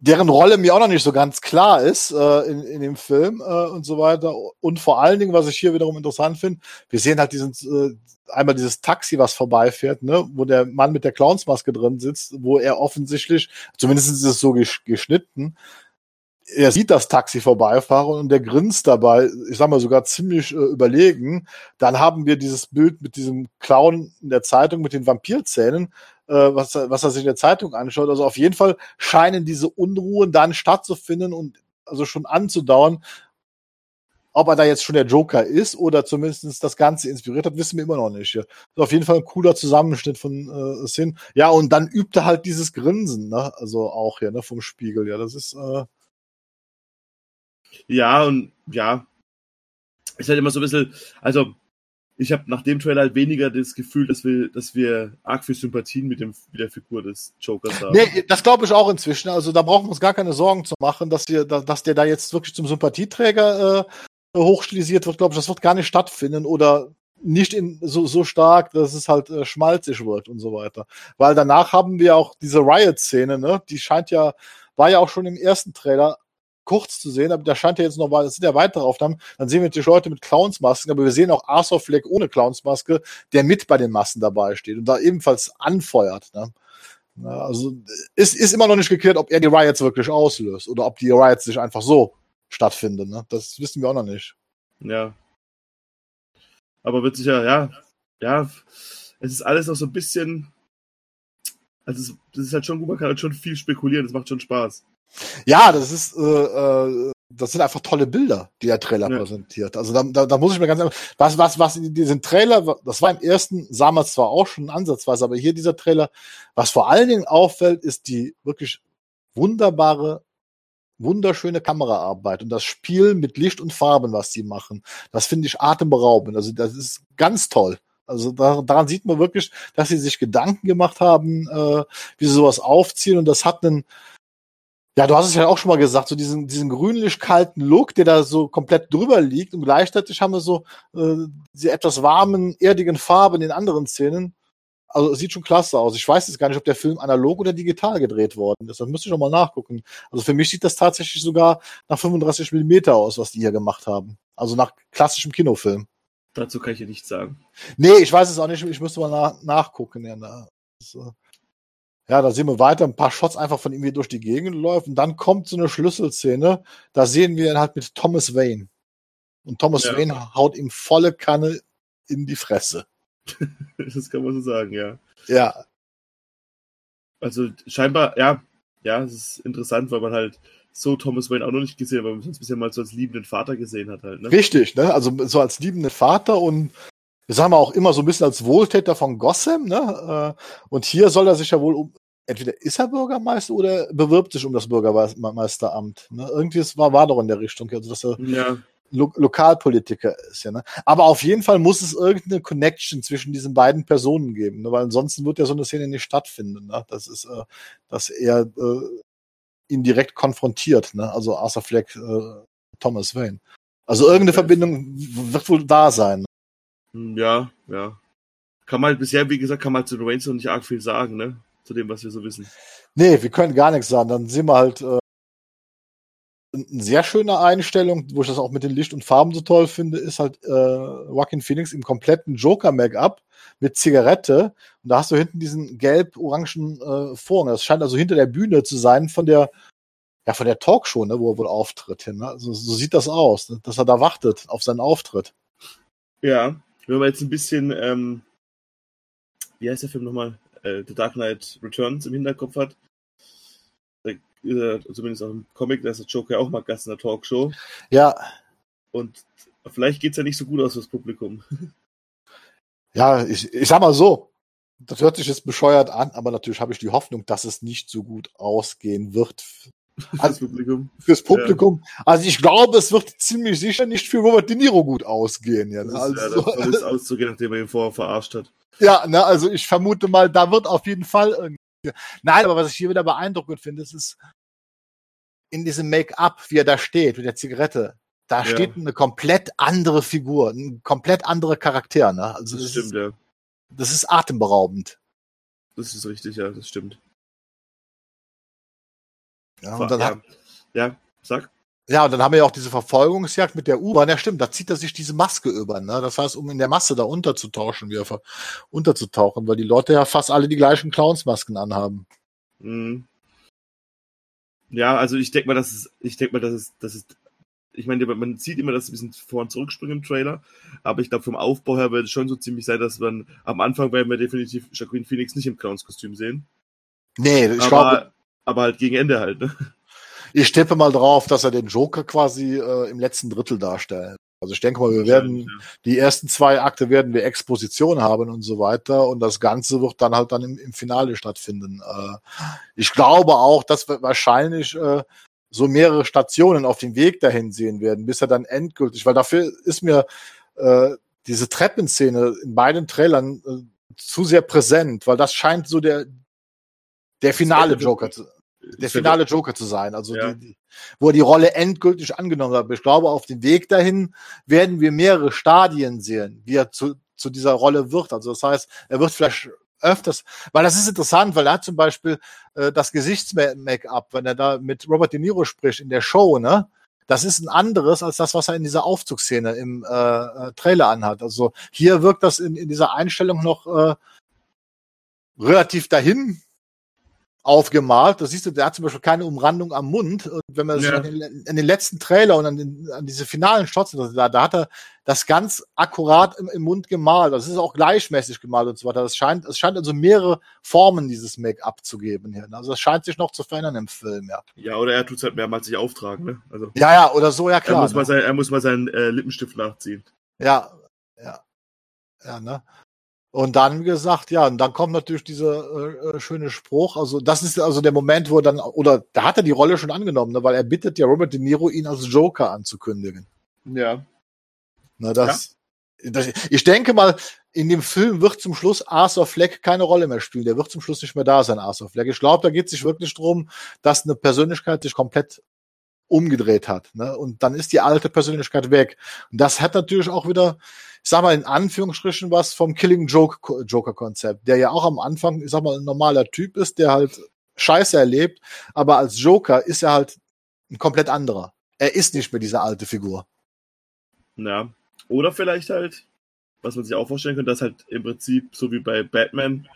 [SPEAKER 2] Deren Rolle mir auch noch nicht so ganz klar ist äh, in, in dem Film äh, und so weiter. Und vor allen Dingen, was ich hier wiederum interessant finde, wir sehen halt diesen äh, einmal dieses Taxi, was vorbeifährt, ne, wo der Mann mit der Clownsmaske drin sitzt, wo er offensichtlich, zumindest ist es so geschnitten, er sieht das Taxi vorbeifahren und der grinst dabei, ich sag mal sogar ziemlich äh, überlegen. Dann haben wir dieses Bild mit diesem Clown in der Zeitung mit den Vampirzähnen, äh, was, was er sich in der Zeitung anschaut. Also auf jeden Fall scheinen diese Unruhen dann stattzufinden und also schon anzudauern. Ob er da jetzt schon der Joker ist oder zumindest das Ganze inspiriert hat, wissen wir immer noch nicht. Ja. auf jeden Fall ein cooler Zusammenschnitt von äh, Sin. Ja, und dann übt er halt dieses Grinsen, ne? Also auch hier, ne, vom Spiegel. Ja, das ist äh,
[SPEAKER 3] ja, und ja, ist halt immer so ein bisschen, also ich habe nach dem Trailer halt weniger das Gefühl, dass wir, dass wir arg viel Sympathien mit, dem, mit der Figur des Jokers haben.
[SPEAKER 2] Nee, das glaube ich auch inzwischen. Also da brauchen wir uns gar keine Sorgen zu machen, dass, wir, dass der da jetzt wirklich zum Sympathieträger äh, hochstilisiert wird, glaube ich. Das wird gar nicht stattfinden oder nicht in, so, so stark, dass es halt äh, schmalzig wird und so weiter. Weil danach haben wir auch diese Riot-Szene, ne? Die scheint ja, war ja auch schon im ersten Trailer kurz zu sehen, aber da scheint ja jetzt noch, es sind ja weitere Aufnahmen, dann sehen wir natürlich Leute mit Clownsmasken, aber wir sehen auch Arthur Fleck ohne Clownsmaske, der mit bei den Massen dabei steht und da ebenfalls anfeuert. Ne? Also ist, ist immer noch nicht geklärt, ob er die Riots wirklich auslöst oder ob die Riots sich einfach so stattfinden. Ne? Das wissen wir auch noch nicht.
[SPEAKER 3] Ja. Aber wird sicher, ja, ja, es ist alles noch so ein bisschen, also das ist halt schon gut, man kann halt schon viel spekulieren, das macht schon Spaß.
[SPEAKER 2] Ja, das ist, äh, äh, das sind einfach tolle Bilder, die der Trailer
[SPEAKER 3] Ja.
[SPEAKER 2] präsentiert. Also da, da, da muss ich mir ganz ehrlich, was, was, was in diesem Trailer, das war im ersten, sahen wir zwar auch schon ansatzweise, aber hier dieser Trailer, was vor allen Dingen auffällt, ist die wirklich wunderbare, wunderschöne Kameraarbeit und das Spiel mit Licht und Farben, was die machen. Das finde ich atemberaubend. Also das ist ganz toll. Also da, daran sieht man wirklich, dass sie sich Gedanken gemacht haben, äh, wie sie sowas aufziehen und das hat einen, ja, du hast es ja auch schon mal gesagt, so diesen, diesen grünlich-kalten Look, der da so komplett drüber liegt und gleichzeitig haben wir so äh, diese etwas warmen, erdigen Farben in anderen Szenen. Also sieht schon klasse aus. Ich weiß jetzt gar nicht, ob der Film analog oder digital gedreht worden ist. Das müsste ich noch mal nachgucken. Also für mich sieht das tatsächlich sogar nach 35 Millimeter aus, was die hier gemacht haben. Also nach klassischem Kinofilm.
[SPEAKER 3] Dazu kann ich dir nichts sagen.
[SPEAKER 2] Nee, ich weiß es auch nicht. Ich müsste mal nach, nachgucken. Ja, na, das, äh, ja, da sehen wir weiter ein paar Shots einfach von ihm, wie er durch die Gegend läuft. Und dann kommt so eine Schlüsselszene. Da sehen wir ihn halt mit Thomas Wayne. Und Thomas
[SPEAKER 3] Ja.
[SPEAKER 2] Wayne haut ihm volle Kanne in die Fresse.
[SPEAKER 3] Das kann man so sagen, ja.
[SPEAKER 2] Ja,
[SPEAKER 3] Also scheinbar, ja, ja, es ist interessant, weil man halt so Thomas Wayne auch noch nicht gesehen hat, weil man sonst bisher mal so als liebenden Vater gesehen hat halt, ne?
[SPEAKER 2] richtig, ne? Also so als liebenden Vater und wir sagen wir auch immer so ein bisschen als Wohltäter von Gotham, ne? Äh, Und hier soll er sich ja wohl um, entweder ist er Bürgermeister oder bewirbt sich um das Bürgermeisteramt. Ne? Irgendwie es war, war doch in der Richtung, also dass er
[SPEAKER 3] Ja,
[SPEAKER 2] Lo Lokalpolitiker ist, ja. Ne? Aber auf jeden Fall muss es irgendeine Connection zwischen diesen beiden Personen geben, ne? weil ansonsten wird ja so eine Szene nicht stattfinden. Ne? Das ist, äh, dass er äh, ihn direkt konfrontiert, ne? Also Arthur Fleck, äh, Thomas Wayne. Also irgendeine Verbindung wird wohl da sein.
[SPEAKER 3] Hm, ja, ja. Kann man halt bisher, wie gesagt, kann man halt zu den Waynes noch nicht arg viel sagen, ne? Zu dem, was wir so wissen.
[SPEAKER 2] Nee, wir können gar nichts sagen. Dann sehen wir halt äh, eine sehr schöne Einstellung, wo ich das auch mit den Licht und Farben so toll finde, ist halt äh, Joaquin Phoenix im kompletten Joker-Make-up mit Zigarette. Und da hast du hinten diesen gelb-orangen äh, Vorhang. Das scheint also hinter der Bühne zu sein von der ja, von der Talkshow, ne, wo er wohl auftritt. Ne? Also, so sieht das aus, ne? dass er da wartet auf seinen Auftritt.
[SPEAKER 3] Ja, wenn man jetzt ein bisschen, ähm, wie heißt der Film nochmal? Äh, The Dark Knight Returns im Hinterkopf hat. Da, äh, zumindest auch im Comic, da ist der Joker ja auch mal Gast in der Talkshow.
[SPEAKER 2] Ja,
[SPEAKER 3] Und vielleicht geht's ja nicht so gut aus fürs Publikum.
[SPEAKER 2] ja, ich, ich sag mal so, das hört sich jetzt bescheuert an, aber natürlich habe ich die Hoffnung, dass es nicht so gut ausgehen wird
[SPEAKER 3] Fürs Publikum.
[SPEAKER 2] fürs Publikum. Also ich glaube, es wird ziemlich sicher nicht für Robert De Niro gut ausgehen. Ja,
[SPEAKER 3] Das ist, ja,
[SPEAKER 2] also,
[SPEAKER 3] davon ist auszugehen, nachdem er ihn vorher verarscht hat.
[SPEAKER 2] ja ne, also ich vermute mal, da wird auf jeden Fall irgendwie. Nein, aber was ich hier wieder beeindruckend finde, es ist in diesem Make-up, wie er da steht, mit der Zigarette, da
[SPEAKER 3] Ja.
[SPEAKER 2] steht eine komplett andere Figur, ein komplett anderer Charakter. Ne? Also
[SPEAKER 3] Das
[SPEAKER 2] das,
[SPEAKER 3] stimmt,
[SPEAKER 2] ist,
[SPEAKER 3] ja.
[SPEAKER 2] das ist atemberaubend.
[SPEAKER 3] Das ist richtig, ja, das stimmt.
[SPEAKER 2] Ja, und dann,
[SPEAKER 3] ja.
[SPEAKER 2] hat-
[SPEAKER 3] ja, sag.
[SPEAKER 2] Ja, und dann haben wir ja auch diese Verfolgungsjagd mit der U-Bahn. Ja, stimmt, da zieht er sich diese Maske über. Ne? Das heißt, um in der Masse da unterzutauschen, wie er ver- unterzutauchen, weil die Leute ja fast alle die gleichen Clownsmasken anhaben.
[SPEAKER 3] Mhm. Ja, also ich denke mal, dass es, ich denke mal, dass es, dass es, ich meine, man sieht immer, dass es ein bisschen vor und zurückspringen im Trailer, aber ich glaube, vom Aufbau her wird es schon so ziemlich sein, dass man am Anfang werden wir definitiv Jacqueline Phoenix nicht im Clownskostüm sehen.
[SPEAKER 2] Nee, ich
[SPEAKER 3] aber,
[SPEAKER 2] glaube,
[SPEAKER 3] aber halt gegen Ende halt, ne?
[SPEAKER 2] ich tippe mal drauf, dass er den Joker quasi äh, im letzten Drittel darstellt. Also ich denke mal, wir werden die ersten zwei Akte werden wir Exposition haben und so weiter und das Ganze wird dann halt dann im, im Finale stattfinden. Äh, ich glaube auch, dass wir wahrscheinlich äh, so mehrere Stationen auf dem Weg dahin sehen werden, bis er dann endgültig, weil dafür ist mir äh, diese Treppenszene in beiden Trailern äh, zu sehr präsent, weil das scheint so der der finale Joker zu, der finale Joker zu sein, also
[SPEAKER 3] Ja.
[SPEAKER 2] die, wo er die Rolle endgültig angenommen hat. Ich glaube, auf dem Weg dahin werden wir mehrere Stadien sehen, wie er zu, zu dieser Rolle wird. Also das heißt, er wird vielleicht öfters, weil das ist interessant, weil er hat zum Beispiel äh, das Gesichtsmake-up, wenn er da mit Robert De Niro spricht in der Show, ne? Das ist ein anderes als das, was er in dieser Aufzugsszene im äh, äh, Trailer anhat. Also hier wirkt das in, in dieser Einstellung noch äh, relativ dahin aufgemalt. Das siehst du, der hat zum Beispiel keine Umrandung am Mund. Und wenn man ja. in, den, in den letzten Trailer und an, den, an diese finalen Shots, da, da hat er das ganz akkurat im, im Mund gemalt. Das ist auch gleichmäßig gemalt und so weiter. Das scheint, es scheint also mehrere Formen dieses Make-up zu geben hier. Also das scheint sich noch zu verändern im Film, ja.
[SPEAKER 3] Ja, oder er tut es halt mehrmals sich auftragen, ne?
[SPEAKER 2] Also, ja, ja, oder so, ja klar.
[SPEAKER 3] Er muss mal, ne? sein, er muss mal seinen äh, Lippenstift nachziehen.
[SPEAKER 2] Ja, ja. Ja, ne? Und dann gesagt, ja, und dann kommt natürlich dieser äh, äh, schöne Spruch. Also, das ist also der Moment, wo er dann, oder da hat er die Rolle schon angenommen, ne, weil er bittet ja Robert De Niro, ihn als Joker anzukündigen.
[SPEAKER 3] Ja.
[SPEAKER 2] Na, das, ja. das, ich denke mal, in dem Film wird zum Schluss Arthur Fleck keine Rolle mehr spielen. Der wird zum Schluss nicht mehr da sein, Arthur Fleck. Ich glaube, da geht es sich wirklich drum, dass eine Persönlichkeit sich komplett umgedreht hat. Ne? Und dann ist die alte Persönlichkeit weg. Und das hat natürlich auch wieder ich sag mal in Anführungsstrichen was vom Killing Joke Joker Konzept, der ja auch am Anfang, ich sag mal, ein normaler Typ ist, der halt Scheiße erlebt, aber als Joker ist er halt ein komplett anderer. Er ist nicht mehr diese alte Figur.
[SPEAKER 3] Ja. Oder vielleicht halt, was man sich auch vorstellen könnte, dass halt im Prinzip, so wie bei Batman,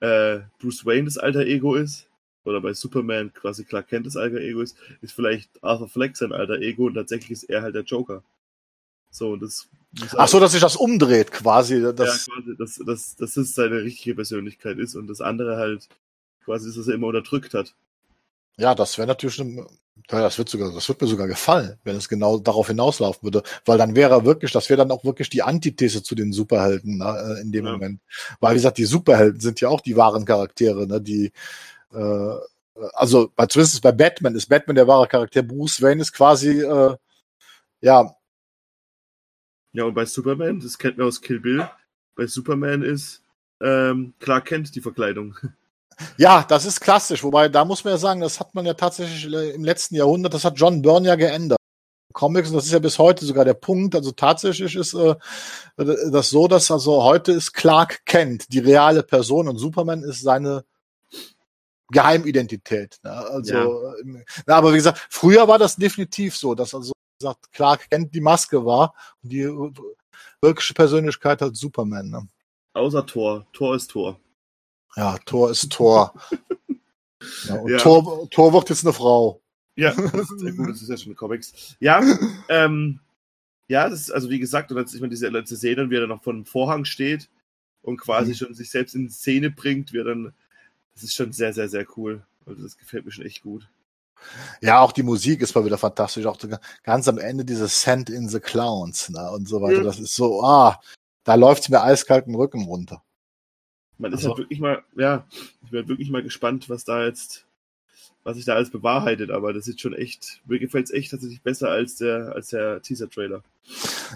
[SPEAKER 3] äh, Bruce Wayne das alter Ego ist, oder bei Superman quasi Clark Kent das alter Ego ist, ist vielleicht Arthur Fleck sein alter Ego und tatsächlich ist er halt der Joker. So, das
[SPEAKER 2] Ach so, dass sich das umdreht quasi.
[SPEAKER 3] Das ja, quasi, dass, dass, dass das seine richtige Persönlichkeit ist und das andere halt quasi ist, dass er immer unterdrückt hat.
[SPEAKER 2] Ja, das wäre natürlich, ja, das wird sogar, das wird mir sogar gefallen, wenn es genau darauf hinauslaufen würde, weil dann wäre er wirklich, das wäre dann auch wirklich die Antithese zu den Superhelden ne, in dem ja. Moment, weil wie gesagt, die Superhelden sind ja auch die wahren Charaktere, ne, die äh, also bei, zumindest bei Batman ist Batman der wahre Charakter, Bruce Wayne ist quasi äh, ja
[SPEAKER 3] ja, und bei Superman, das kennt man aus Kill Bill, bei Superman ist ähm, Clark Kent die Verkleidung.
[SPEAKER 2] Ja, das ist klassisch, wobei da muss man ja sagen, das hat man ja tatsächlich im letzten Jahrhundert, das hat John Byrne ja geändert. Comics, und das ist ja bis heute sogar der Punkt. Also tatsächlich ist äh, das so, dass also heute ist Clark Kent die reale Person und Superman ist seine Geheimidentität. Ne? Also, ja. Äh, na, aber wie gesagt, früher war das definitiv so, dass also gesagt, Clark Kent die Maske war und die wirkliche Persönlichkeit halt Superman. Ne?
[SPEAKER 3] Außer Thor. Thor ist Thor.
[SPEAKER 2] Ja, Thor ist Thor. ja, und ja. Thor, Thor wird jetzt eine Frau.
[SPEAKER 3] Ja, das ist sehr gut, das ist ja schon Comics. Ja, ähm, ja, das ist, also wie gesagt, und als ich mal diese letzte Szene, wie er dann noch vor dem Vorhang steht und quasi mhm. schon sich selbst in Szene bringt, wie er dann, das ist schon sehr, sehr, sehr cool. Also das gefällt mir schon echt gut.
[SPEAKER 2] Ja, auch die Musik ist mal wieder fantastisch. Auch ganz am Ende dieses Sand in the Clowns ne, und so weiter. Ja. Das ist so, ah, da läuft's mir eiskalt den Rücken runter.
[SPEAKER 3] Man ist also, halt wirklich mal, ja, ich bin wirklich mal gespannt, was da jetzt, was sich da alles bewahrheitet, aber das ist schon echt, mir gefällt's echt tatsächlich besser als der, als der Teaser-Trailer.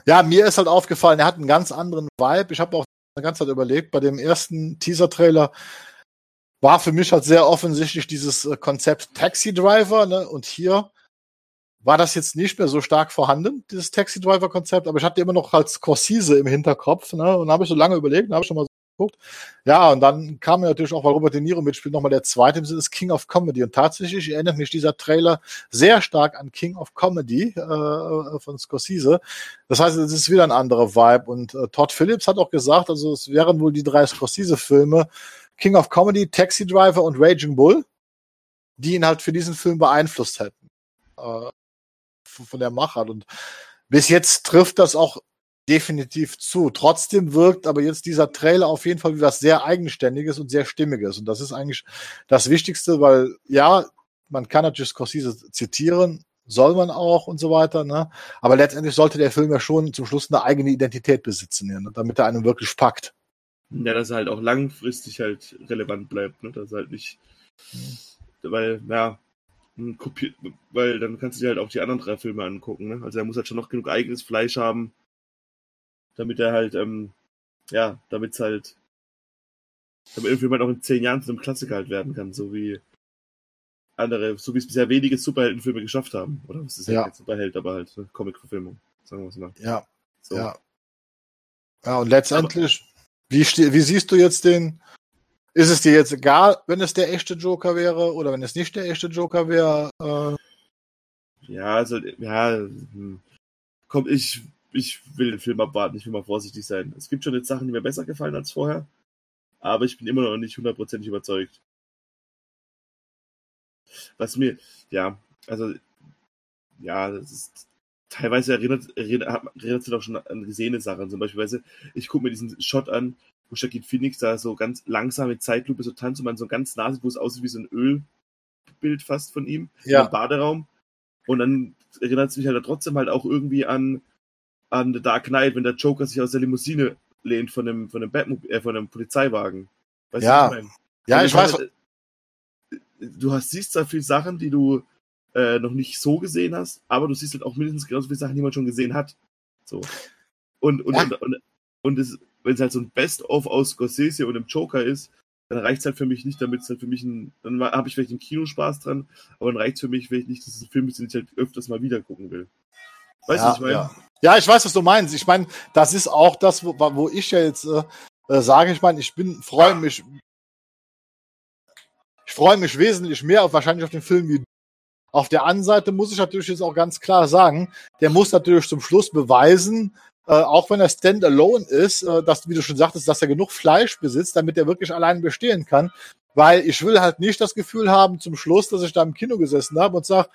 [SPEAKER 2] Ja, mir ist halt aufgefallen, er hat einen ganz anderen Vibe. Ich habe auch eine ganze Zeit überlegt, bei dem ersten Teaser-Trailer, war für mich halt sehr offensichtlich dieses äh, Konzept Taxi Driver, ne? Und hier war das jetzt nicht mehr so stark vorhanden, dieses Taxi Driver Konzept, aber ich hatte immer noch als Scorsese im Hinterkopf, ne? Und habe ich so lange überlegt, habe ich schon mal so geguckt. Ja, und dann kam mir natürlich auch, weil Robert De Niro mitspielt, nochmal der zweite im Sinne des King of Comedy. Und tatsächlich erinnert mich dieser Trailer sehr stark an King of Comedy äh, von Scorsese. Das heißt, es ist wieder ein anderer Vibe. Und äh, Todd Phillips hat auch gesagt, also es wären wohl die drei Scorsese-Filme, King of Comedy, Taxi Driver und Raging Bull, die ihn halt für diesen Film beeinflusst hätten. Äh, von der Machart. Und bis jetzt trifft das auch definitiv zu. Trotzdem wirkt aber jetzt dieser Trailer auf jeden Fall wie was sehr Eigenständiges und sehr Stimmiges. Und das ist eigentlich das Wichtigste, weil ja, man kann natürlich Scorsese zitieren, soll man auch und so weiter, ne? Aber letztendlich sollte der Film ja schon zum Schluss eine eigene Identität besitzen, ne? damit er einen wirklich packt.
[SPEAKER 3] Ja, dass er halt auch langfristig halt relevant bleibt, ne? Dass er halt nicht, mhm. weil, ja, kopiert, weil dann kannst du dir halt auch die anderen drei Filme angucken, ne? Also er muss halt schon noch genug eigenes Fleisch haben, damit er halt, ähm, ja, damit es halt, damit Film halt auch in zehn Jahren zu einem Klassiker halt werden kann, so wie andere, so wie es bisher wenige Superheldenfilme geschafft haben. Oder was ist ja jetzt Superheld, aber halt eine Comic-Verfilmung, sagen wir es mal.
[SPEAKER 2] Ja. So. Ja. Ja, und letztendlich, wie, wie siehst du jetzt den? Ist es dir jetzt egal, wenn es der echte Joker wäre oder wenn es nicht der echte Joker wäre? Äh...
[SPEAKER 3] Ja, also, ja, hm. komm, ich, ich will den Film abwarten, ich will mal vorsichtig sein. Es gibt schon jetzt Sachen, die mir besser gefallen als vorher, aber ich bin immer noch nicht hundertprozentig überzeugt. Was mir, ja, also, ja, das ist, teilweise erinnert, erinnert, erinnert sich doch schon an gesehene Sachen. Zum Beispiel, weißt du, ich gucke mir diesen Shot an, wo Joaquin Phoenix da so ganz langsam mit Zeitlupe so tanzt und man so ganz nah sieht, wo es aussieht wie so ein Ölbild fast von ihm
[SPEAKER 2] Ja.
[SPEAKER 3] im Baderaum. Und dann erinnert es mich halt trotzdem halt auch irgendwie an, an The Dark Knight, wenn der Joker sich aus der Limousine lehnt von einem, von einem, Batmobil, äh, von einem Polizeiwagen. Weißt
[SPEAKER 2] Ja.
[SPEAKER 3] du, was ich meine?
[SPEAKER 2] Ja, ich weiß.
[SPEAKER 3] meine, Du hast, siehst zwar viele Sachen, die du äh, noch nicht so gesehen hast, aber du siehst halt auch mindestens genauso viele Sachen, die man schon gesehen hat. So. Und, und,
[SPEAKER 2] Ja.
[SPEAKER 3] und, und, und es, wenn es halt so ein Best-of aus Scorsese und dem Joker ist, dann reicht es halt für mich nicht, damit es halt für mich ein, dann habe ich vielleicht einen Kinospaß dran, aber dann reicht es für mich vielleicht nicht, dass es ein Film ist, den ich halt öfters mal wieder gucken will. Weißt du,
[SPEAKER 2] ja,
[SPEAKER 3] was ich meine?
[SPEAKER 2] ja. ja, ich weiß, was du meinst. Ich meine, das ist auch das, wo, wo ich ja jetzt äh, äh, sage, ich meine, ich bin, freue mich, ich freue mich wesentlich mehr auf wahrscheinlich auf den Film wie du. Auf der anderen Seite muss ich natürlich jetzt auch ganz klar sagen, der muss natürlich zum Schluss beweisen, äh, auch wenn er standalone ist, äh, dass, wie du schon sagtest, dass er genug Fleisch besitzt, damit er wirklich allein bestehen kann. Weil ich will halt nicht das Gefühl haben zum Schluss, dass ich da im Kino gesessen habe und sage,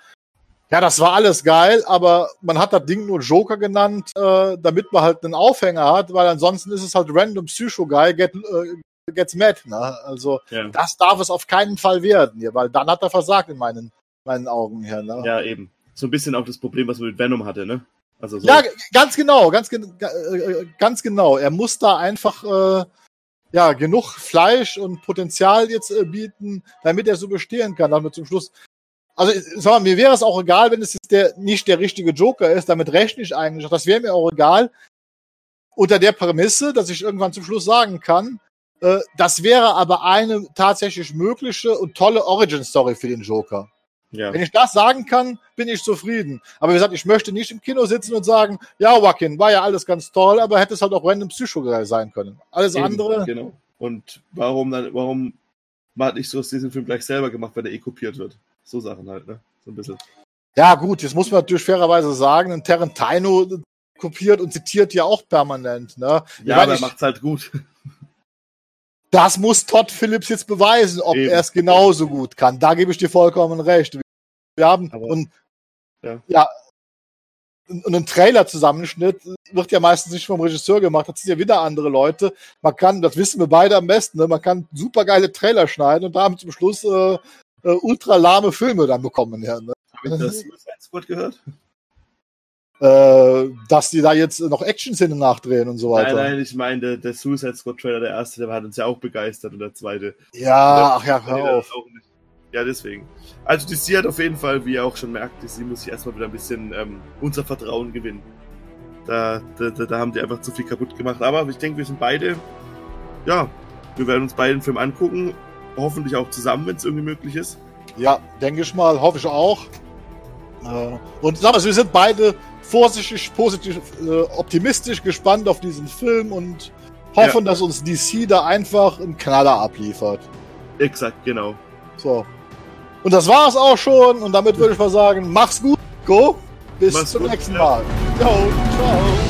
[SPEAKER 2] ja, das war alles geil, aber man hat das Ding nur Joker genannt, äh, damit man halt einen Aufhänger hat, weil ansonsten ist es halt random Psycho Guy get, äh, gets mad. Ne? Also
[SPEAKER 3] Ja.
[SPEAKER 2] das darf es auf keinen Fall werden hier, weil dann hat er versagt in meinen, meinen Augen hier. Ne?
[SPEAKER 3] ja, eben. So ein bisschen auch das Problem, was man mit Venom hatte, ne? Also so.
[SPEAKER 2] Ja, ganz genau, ganz, ga- äh, ganz genau. Er muss da einfach äh, ja genug Fleisch und Potenzial jetzt äh, bieten, damit er so bestehen kann. Damit zum Schluss. Also sag mal, mir wäre es auch egal, wenn es jetzt der nicht der richtige Joker ist. Damit rechne ich eigentlich. Das wäre mir auch egal. Unter der Prämisse, dass ich irgendwann zum Schluss sagen kann, äh, das wäre aber eine tatsächlich mögliche und tolle Origin Story für den Joker.
[SPEAKER 3] Ja.
[SPEAKER 2] Wenn ich das sagen kann, bin ich zufrieden. Aber wie gesagt, ich möchte nicht im Kino sitzen und sagen, ja, Joaquin, war ja alles ganz toll, aber hätte es halt auch random Psycho sein können. Alles
[SPEAKER 3] Eben,
[SPEAKER 2] andere,
[SPEAKER 3] Genau. Und warum dann, warum hat nicht so diesen Film gleich selber gemacht, weil der eh kopiert wird? So Sachen halt, ne? So ein bisschen.
[SPEAKER 2] ja gut, jetzt muss man natürlich fairerweise sagen, ein Tarantino kopiert und zitiert ja auch permanent. Ne?
[SPEAKER 3] Ja, aber er macht's halt gut.
[SPEAKER 2] Das muss Todd Phillips jetzt beweisen, ob
[SPEAKER 3] Eben.
[SPEAKER 2] er es genauso gut kann. Da gebe ich dir vollkommen recht. Wir haben
[SPEAKER 3] Aber-
[SPEAKER 2] und
[SPEAKER 3] Ja.
[SPEAKER 2] ja und ein Trailer-Zusammenschnitt wird ja meistens nicht vom Regisseur gemacht. Das sind ja wieder andere Leute. Man kann, das wissen wir beide am besten, ne? man kann super geile Trailer schneiden und da haben zum Schluss äh, äh, ultra lahme Filme dann bekommen. Ja, ne?
[SPEAKER 3] Hab ich das Suicide Squad gehört?
[SPEAKER 2] Äh, dass die da jetzt noch Action-Szenen nachdrehen und so weiter.
[SPEAKER 3] Nein, nein, ich meine, der, der Suicide Squad Trailer, der erste, der hat uns ja auch begeistert und der zweite.
[SPEAKER 2] Ja, ach ja, hör
[SPEAKER 3] der
[SPEAKER 2] auf.
[SPEAKER 3] Ja, deswegen. Also DC hat auf jeden Fall, wie ihr auch schon merkt, DC muss sich erstmal wieder ein bisschen ähm, unser Vertrauen gewinnen. Da, da, da, haben die einfach zu viel kaputt gemacht. Aber ich denke, wir sind beide, ja, wir werden uns beide den Film angucken. Hoffentlich auch zusammen, wenn es irgendwie möglich ist.
[SPEAKER 2] Ja, denke ich mal, hoffe ich auch. Äh, und sag mal, wir sind beide vorsichtig, positiv, äh, optimistisch gespannt auf diesen Film und hoffen, dass uns DC da einfach einen Knaller abliefert.
[SPEAKER 3] Exakt, genau.
[SPEAKER 2] So. Und das war's auch schon. Und damit würde ich mal sagen, mach's gut, go. Bis
[SPEAKER 3] Mach's
[SPEAKER 2] zum
[SPEAKER 3] gut,
[SPEAKER 2] nächsten
[SPEAKER 3] ja.
[SPEAKER 2] Mal. Ciao.
[SPEAKER 4] Der